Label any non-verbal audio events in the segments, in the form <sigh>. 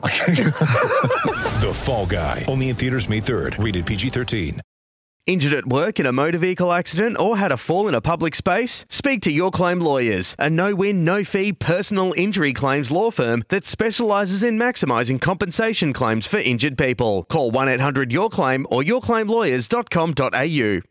<laughs> The Fall Guy. Only in theaters May 3rd. Rated PG-13. Injured at work in a motor vehicle accident or had a fall in a public space? Speak to Your Claim Lawyers, a no win, no fee personal injury claims law firm that specialises in maximising compensation claims for injured people. Call 1 800 Your Claim or yourclaimlawyers.com.au.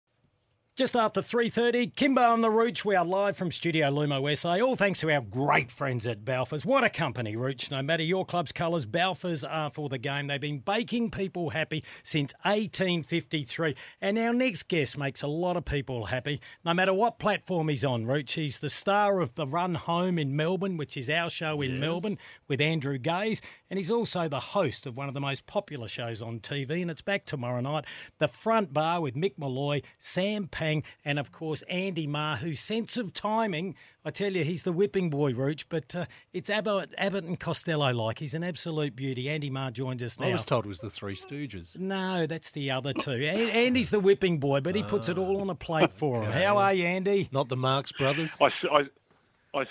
Just after 3.30, Kimbo on the Rooch. We are live from Studio Lumo SA, all thanks to our great friends at Balfours. What a company, Rooch. No matter your club's colours, Balfours are for the game. They've been baking people happy since 1853. And our next guest makes a lot of people happy, no matter what platform he's on, Rooch. He's the star of The Run Home in Melbourne, which is our show in Melbourne with Andrew Gaze. And he's also the host of one of the most popular shows on TV, and it's back tomorrow night. The Front Bar with Mick Molloy, Sam Pang, and of course Andy Maher, whose sense of timing, I tell you, he's the whipping boy, Rooch. but uh, it's Abbott, Abbott and Costello like. He's an absolute beauty. Andy Marr joins us now. I was told it was the Three Stooges. No, that's the other two. An- Andy's the whipping boy, but he puts it all on a plate for him. How are you, Andy? Not the Marx Brothers. I,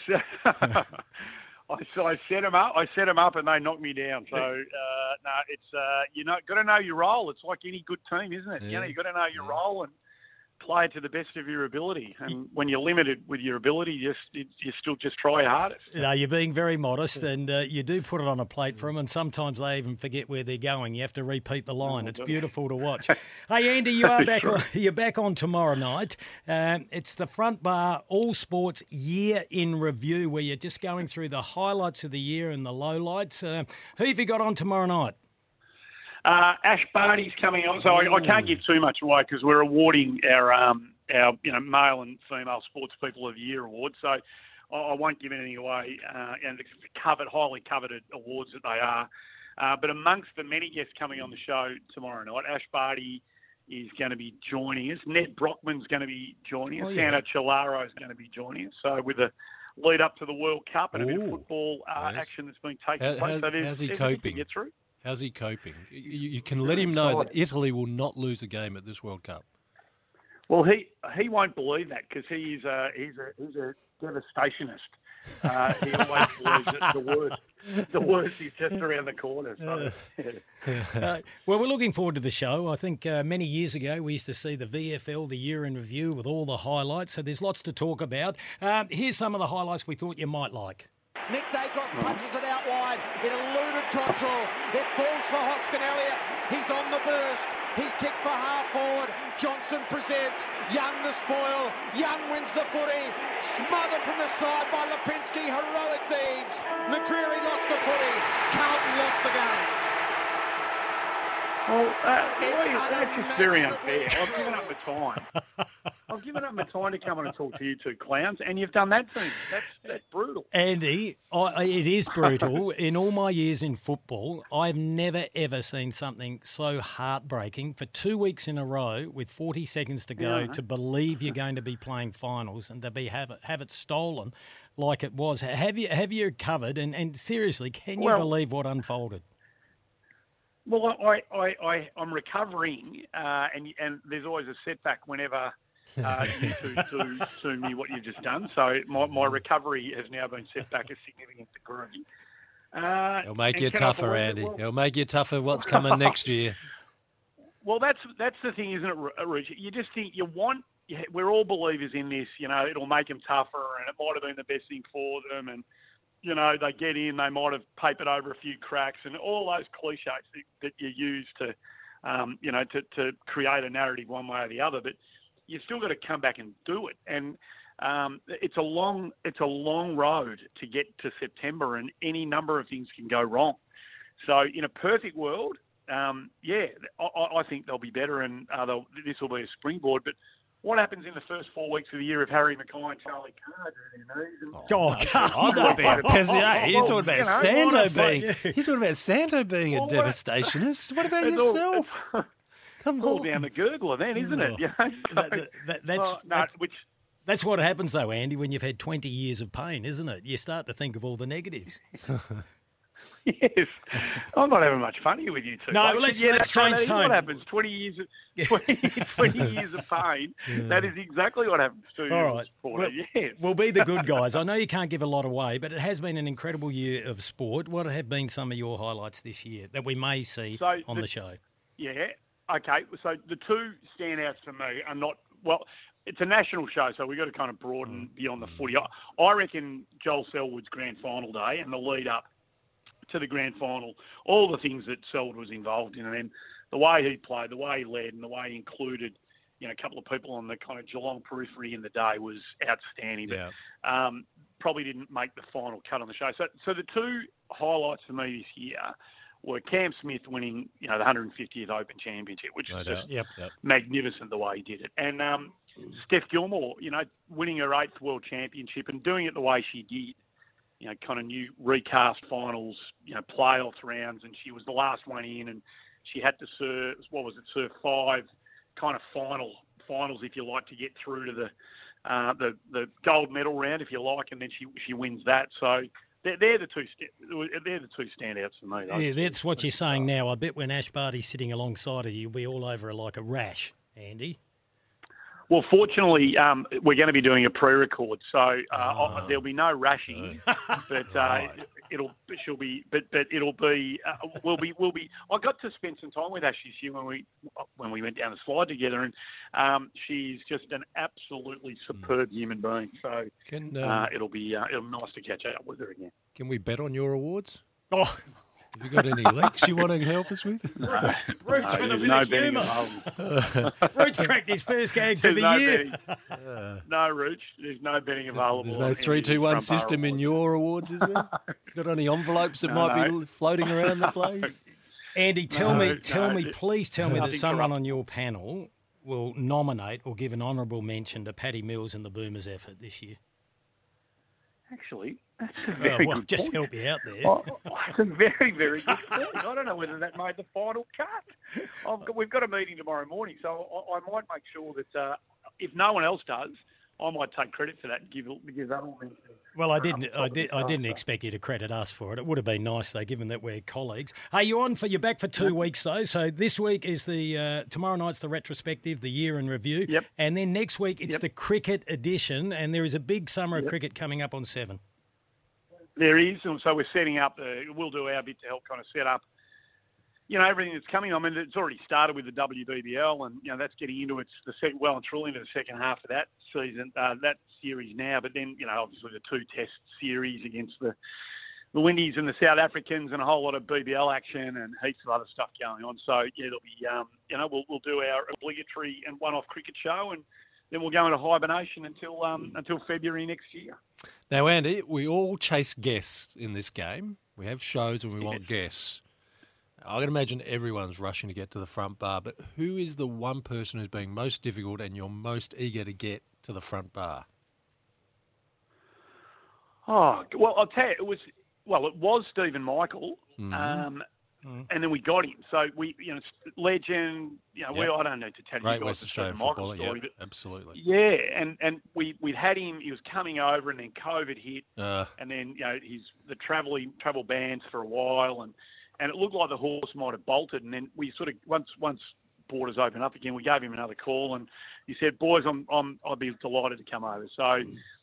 set, <laughs> I, s- I set them up. I set them up, and they knocked me down. So uh, no, it's uh, you know, got to know your role. It's like any good team, isn't it? You know, you got to know your role and play to the best of your ability. And when you're limited with your ability, you just you still just try your hardest. No, you're being very modest, and uh, you do put it on a plate for them, and sometimes they even forget where they're going. You have to repeat the line. It's beautiful to watch. <laughs> hey, Andy, you <laughs> are back. On, you're back on tomorrow night. Um, it's the Front Bar All Sports Year in Review, where you're just going through the highlights of the year and the lowlights. Uh, who have you got on tomorrow night? Uh, Ash Barty's coming on, so I, I can't give too much away because we're awarding our um, our you know male and female sports people of the year awards. So I, I won't give anything away, uh, and it's covered, highly coveted awards that they are. Uh, but amongst the many guests coming on the show tomorrow night, Ash Barty is going to be joining us. Nedd Brockmann's going to be joining us. Oh, yeah. Santo Cilauro is going to be joining us. So with the lead up to the World Cup and a bit of football uh, yes. action that's been taking How- place. how's- so how's he coping? Get through. How's he coping? You, you can let him know that Italy will not lose a game at this World Cup. Well, he he won't believe that because he is a he's a he's a devastationist. Uh, he always <laughs> believes that the worst the worst is just around the corner. So, <laughs> Uh, well, we're looking forward to the show. I think uh, many years ago we used to see the VFL, the year in review, with all the highlights. So there's lots to talk about. Um, here's some of the highlights we thought you might like. Nick Daicos punches it out wide It eluded control. It falls for Hoskin Elliott. He's on the burst. He's kicked for half forward. Johnson presents. Young the spoil. Young wins the footy. Smothered from the side by Lipinski. Heroic deeds. McCreery lost the footy. Carlton lost the game. Well, uh, that's just very unfair. I've given up my time. <laughs> I've given up my time to come on and talk to you two clowns, and you've done that to me. That's that's brutal. Andy, I, it is brutal. in all my years in football, I've never ever seen something so heartbreaking for two weeks in a row with 40 seconds to go Yeah. to believe you're going to be playing finals and to be have it, have it stolen like it was. Have you have you recovered? And, and seriously, can you Well- believe what unfolded? Well, I, I, I, I'm recovering, uh, and and there's always a setback whenever uh, you <laughs> two do to me what you've just done. So my, my recovery has now been set back a significant degree. Uh, It'll make you tougher. Andy. Well, It'll make you tougher what's coming next year. <laughs> Well, that's that's the thing, isn't it, Ru- Rich? You just think you want. We're all believers in this. You know, it'll make them tougher, and it might have been the best thing for them. And you know, they get in, they might have papered over a few cracks, and all those cliches that, that you use to, um, you know, to, to create a narrative one way or the other. But you've still got to come back and do it. And um, it's a long, it's a long road to get to September, and any number of things can go wrong. So, in a perfect world, um, yeah, I, I think they'll be better, and uh, this will be a springboard. But what happens in the first four weeks of the year if Harry McKay and Charlie Carr do their knees? And, Oh, come I'm not being a you're talking about <laughs> You know, Santo what a fu- being. You're talking about Santo being a Well, a- devastationist. What about It's all- yourself? <laughs> Come all on. down the gurgler then, isn't it? <laughs> You know? So, that- that- that's- oh, no, that's- which That's what happens, though, Andy, when you've had 20 years of pain, isn't it? You start to think of all the negatives. <laughs> yes, I'm not having much fun here with you two. No, Like, let's- yeah, let's change tone. What happens? Twenty years, of, <laughs> 20, 20 years of pain. <laughs> That is exactly what happens to you. All right. Well, yes. We'll be the good guys. I know you can't give a lot away, but it has been an incredible year of sport. What have been some of your highlights this year that we may see So on the- the show? Yeah. Okay. So the two standouts for me are not well. It's a national show, so we've got to kind of broaden mm. beyond the footy. I, I reckon Joel Selwood's grand final day and the lead up to the grand final, all the things that Selwood was involved in, and then the way he played, the way he led, and the way he included, you know, a couple of people on the kind of Geelong periphery in the day was outstanding. But Yeah. um, probably didn't make the final cut on the show. So, so the two highlights for me this year were Cam Smith winning, you know, the 150th Open Championship, which No is just Yep. Yep. magnificent the way he did it, and um, Steph Gilmore, you know, winning her eighth World Championship and doing it the way she did. You know, kind of new recast finals, you know, playoff rounds, and she was the last one in, and she had to serve what was it, serve five kind of final finals, if you like, to get through to the uh, the the gold medal round, if you like, and then she she wins that. So they're, they're the two they're the two standouts for me. those Yeah, that's what you're saying now. I bet when Ash Barty's sitting alongside of you, you'll be all over her like a rash, Andy. Well, fortunately, um, we're going to be doing a pre-record, so uh, there'll be no rushing, but <laughs> uh, it'll she'll be, but but it'll be, uh, we'll be, we'll be. I got to spend some time with Ash this year when we when we went down the slide together, and um, she's just an absolutely superb human being. So Can um, uh, it'll be uh, it'll be nice to catch up with her again. can we bet on your awards? Oh, <laughs> Have you got any leaks you want to help us with? Rooch Uh, with a there's bit no of betting humour. available. Rooch cracked his first gag for There's the no year. betting. <laughs> No, Rooch, There's no betting available. There's no any three, of the two, one front bar system in your awards, is there? got any envelopes that No, might no. be floating around the place? <laughs> Andy, tell No, me, no, tell me, please tell me that someone corrupt. on your panel will nominate or give an honourable mention to Paddy Mills and the Boomers' effort this year. Actually, that's a Oh, very well, good just point. help you out there. Oh, it's a very, very good <laughs> point. I don't know whether that made the final cut. I've got, we've got a meeting tomorrow morning, so I, I might make sure that uh, if no one else does, I might take credit for that and give give that all. Well, I didn't. I did. I didn't expect you to credit us for it. It would have been nice though, given that we're colleagues. Hey, you on for you're back for two weeks though. So this week is the uh, tomorrow night's the retrospective, the year in review. Yep. And then next week it's Yep. the cricket edition, and there is a big summer of cricket coming up on seven. There is, and so we're setting up. Uh, we'll do our bit to help kind of set up. You know everything that's coming. I mean, it's already started with the WBBL, and you know that's getting into its the sec- well and truly into the second half of that season, uh, that series now. But then you know obviously the two Test series against the the Windies and the South Africans, and a whole lot of BBL action and heaps of other stuff going on. So yeah, it'll be um, you know we'll we'll do our obligatory and one-off cricket show, and then we'll go into hibernation until um, until February next year. Now, Andy, we all chase guests in this game. We have shows and we want guests. I can imagine everyone's rushing to get to the front bar, but who is the one person who's being most difficult and you're most eager to get to the front bar? Oh well, I'll tell you, it was well, it was Stephen Michael, um, and then we got him. So we, you know, legend. You know, we, I don't need to tell Great you guys West the Australian Stephen Michael footballer. story, Yeah, but absolutely. yeah, and and we we'd had him. He was coming over, and then COVID hit, Uh, and then you know he's the travel travel bans for a while, and and it looked like the horse might have bolted, and then we sort of once once borders opened up again, we gave him another call, and he said, "Boys, I'm I'm I'd be delighted to come over." So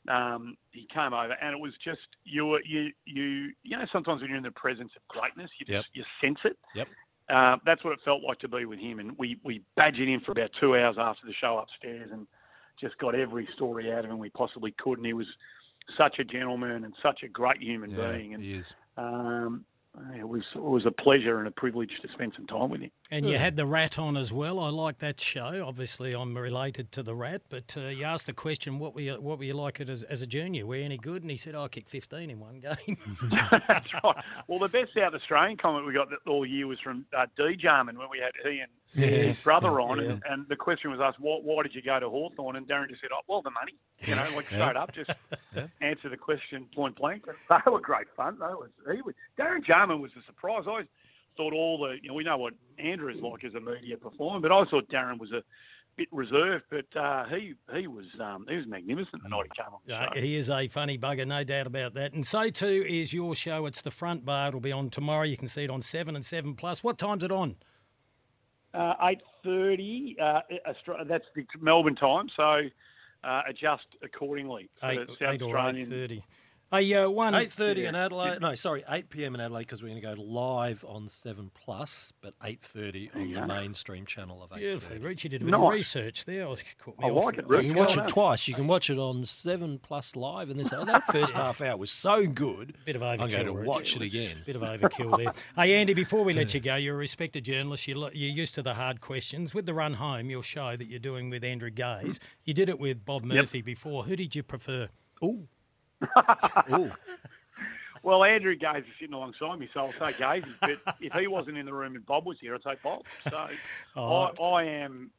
um, he came over, and it was just you were you you you know sometimes when you're in the presence of greatness, you Yep. just you sense it. Yep. Uh, that's what it felt like to be with him, and we we badgered him for about two hours after the show upstairs, and just got every story out of him we possibly could, and he was such a gentleman and such a great human yeah, being, and he is. um, it was it was a pleasure and a privilege to spend some time with him. And you had the rat on as well. I like that show. Obviously, I'm related to the rat, but uh, you asked the question, "What were you, what were you like it as, as a junior? Were you any good?" And he said, "I kicked 15 in one game." <laughs> <laughs> That's right. Well, the best South Australian comment we got all year was from uh, D Jarman when we had he and his brother on, and, and the question was asked, why, "Why did you go to Hawthorn? And Darren just said, "Oh, well, the money." You know, like straight up, just answer the question point blank. And <laughs> they were great fun. They was he was Darren Jarman was a surprise. I always thought all the you know we know what Andrew is like as a media performer, but I thought Darren was a bit reserved, but uh, he he was um, he was magnificent the night he came on. He is a funny bugger, no doubt about that. And so too is your show. It's the front bar. It'll be on tomorrow. You can see it on seven and seven plus. What time's it on? Uh, eight thirty. Uh, that's the Melbourne time, so uh, adjust accordingly. Eight, eight or eight thirty. Hey, uh, one Eight thirty Yeah. in Adelaide. No, sorry, eight pm in Adelaide because we're going to go live on Seven Plus, but eight thirty on you the mainstream channel of eight Beautiful. thirty. Richie did a bit Nice. of research there. I was caught me I like it, You can watch it twice. You can watch it on Seven Plus Live, and this that first half hour was so good. Bit of overkill. I'm going to overkill, Rich. watch it again. Bit of overkill there. <laughs> hey, Andy, before we let you go, you're a respected journalist. You're, you're used to the hard questions. With the run home, your show that you're doing with Andrew Gaze, you did it with Bob Murphy before. Who did you prefer? Ooh. <laughs> Well, Andrew Gaze is sitting alongside me, so I'll take Gaze. But if he wasn't in the room and Bob was here, I'd take Bob. So <laughs> Oh. I, I am,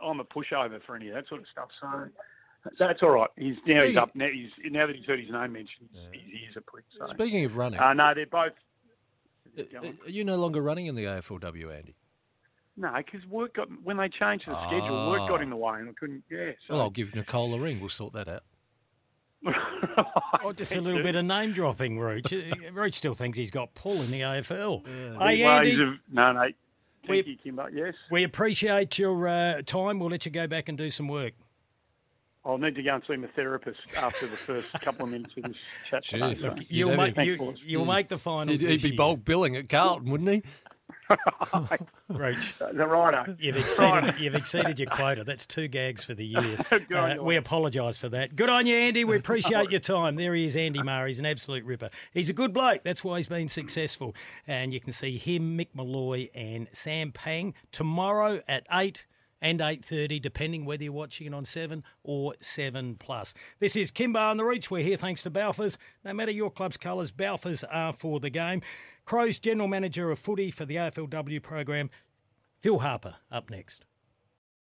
I'm a pushover for any of that sort of stuff. So that's all right. He's now he's up. Now, he's, now that he's heard his name mentioned, he's, he's a prick. So. Speaking of running, Uh, no, they're both. uh, are you no longer running in the AFLW, Andy? No, because work got when they changed the schedule, work got in the way, and I couldn't. Yeah. So. Well, I'll give Nicole a ring. We'll sort that out. <laughs> Oh, just a little bit of name dropping, Rooch. Uh, Rooch still thinks he's got pull in the AFL. Hey, Well, Andy, a- no, no. Thank We- you, Kimbo. Yes. we appreciate your uh, time. We'll let you go back and do some work. I'll need to go and see my therapist after the first couple of minutes of this chat. Gee, today, look, You'd You'll make, you, you'll make the finals. He'd, he'd this be year. bulk billing at Carlton, wouldn't he? <laughs> Rooch. The righto. You've exceeded, you've exceeded your quota. That's two gags for the year. <laughs> Uh, we apologise for that. Good on you, Andy. We appreciate your time. There he is, Andy Maher. He's an absolute ripper. He's a good bloke. That's why he's been successful. And you can see him, Mick Molloy, and Sam Pang tomorrow at 8 and 8.30, depending whether you're watching it on 7 or 7 plus. This is Kimbo on the Rooch. We're here thanks to Balfours. No matter your club's colours, Balfours are for the game. Crows General Manager of Footy for the AFLW program, Phil Harper, up next.